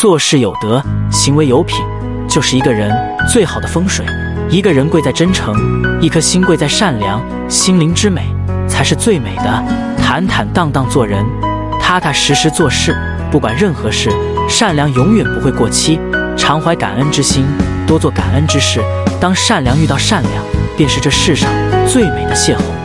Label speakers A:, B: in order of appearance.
A: 做事有德行为有品就是一个人最好的风水。一个人贵在真诚一颗心贵在善良心灵之美才是最美的。坦坦荡荡做人踏踏实实做事不管任何事善良永远不会过期常怀感恩之心多做感恩之事当善良遇到善良便是这世上最美的邂逅